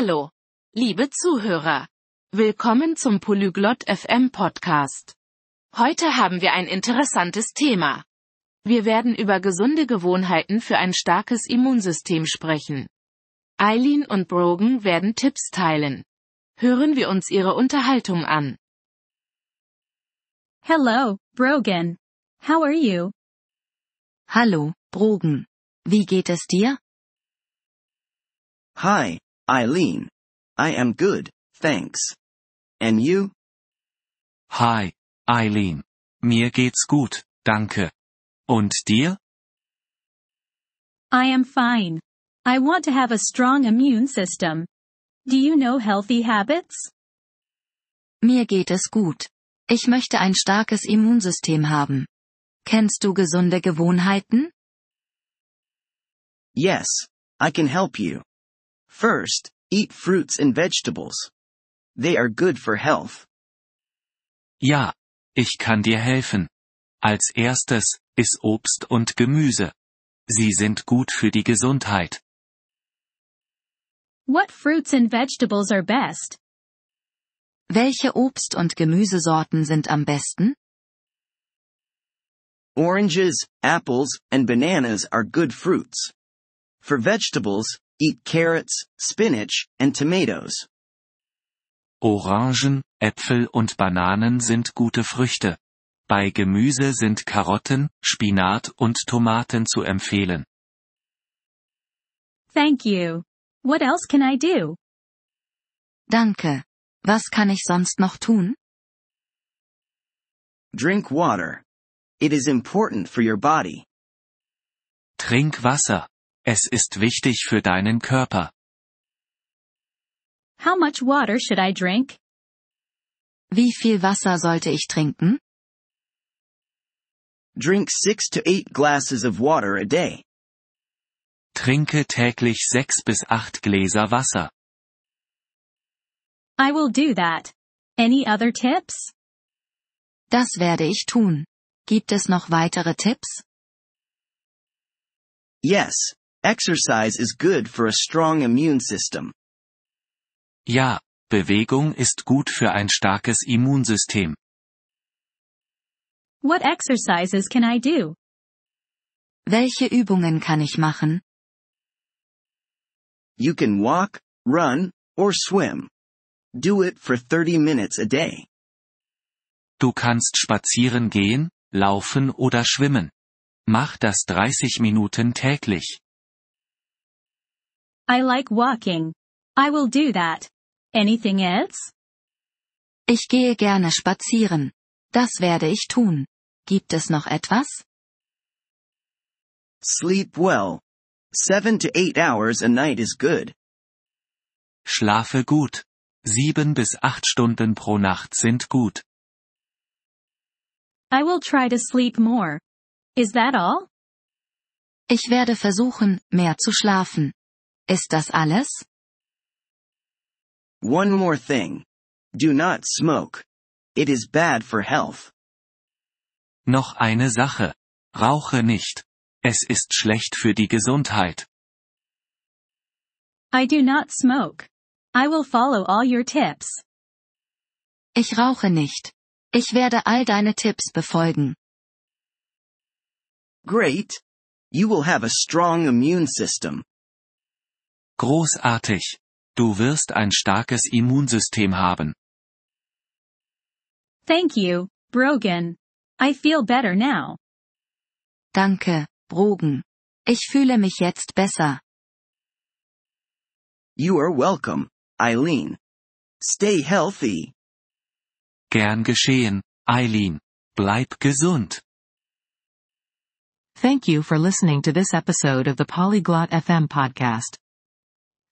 Hallo, liebe Zuhörer. Willkommen zum Polyglot FM Podcast. Heute haben wir ein interessantes Thema. Wir werden über gesunde Gewohnheiten für ein starkes Immunsystem sprechen. Eileen und Brogan werden Tipps teilen. Hören wir uns ihre Unterhaltung an. Hello, Brogan. How are you? Hallo, Brogan. Wie geht es dir? Hi, Eileen. I am good, thanks. And you? Hi, Eileen. Mir geht's gut, danke. Und dir? I am fine. I want to have a strong immune system. Do you know healthy habits? Mir geht es gut. Ich möchte ein starkes Immunsystem haben. Kennst du gesunde Gewohnheiten? Yes, I can help you. First, eat fruits and vegetables. They are good for health. Ja, ich kann dir helfen. Als erstes, iss Obst und Gemüse. Sie sind gut für die Gesundheit. What fruits and vegetables are best? Welche Obst- und Gemüsesorten sind am besten? Oranges, apples, and bananas are good fruits. For vegetables, eat carrots, spinach, and tomatoes. Orangen, Äpfel und Bananen sind gute Früchte. Bei Gemüse sind Karotten, Spinat und Tomaten zu empfehlen. Thank you. What else can I do? Danke. Was kann ich sonst noch tun? Drink water. It is important for your body. Trink Wasser. Es ist wichtig für deinen Körper. How much water should I drink? Wie viel Wasser sollte ich trinken? Drink 6 to 8 glasses of water a day. Trinke täglich sechs bis acht Gläser Wasser. I will do that. Any other tips? Das werde ich tun. Gibt es noch weitere Tipps? Yes, exercise is good for a strong immune system. Ja, Bewegung ist gut für ein starkes Immunsystem. What exercises can I do? Welche Übungen kann ich machen? You can walk, run, or swim. Do it for 30 minutes a day. Du kannst spazieren gehen, laufen oder schwimmen. Mach das 30 Minuten täglich. I like walking. I will do that. Anything else? Ich gehe gerne spazieren. Das werde ich tun. Gibt es noch etwas? Sleep well. 7 to 8 hours a night is good. Schlafe gut. Sieben bis acht Stunden pro Nacht sind gut. I will try to sleep more. Is that all? Ich werde versuchen, mehr zu schlafen. Ist das alles? One more thing. Do not smoke. It is bad for health. Noch eine Sache. Rauche nicht. Es ist schlecht für die Gesundheit. I do not smoke. I will follow all your tips. Ich rauche nicht. Ich werde all deine Tipps befolgen. Great. You will have a strong immune system. Großartig. Du wirst ein starkes Immunsystem haben. Thank you, Brogan. I feel better now. Danke, Brogan. Ich fühle mich jetzt besser. You are welcome, Eileen. Stay healthy. Gern geschehen, Eileen. Bleib gesund. Thank you for listening to this episode of the Polyglot FM podcast.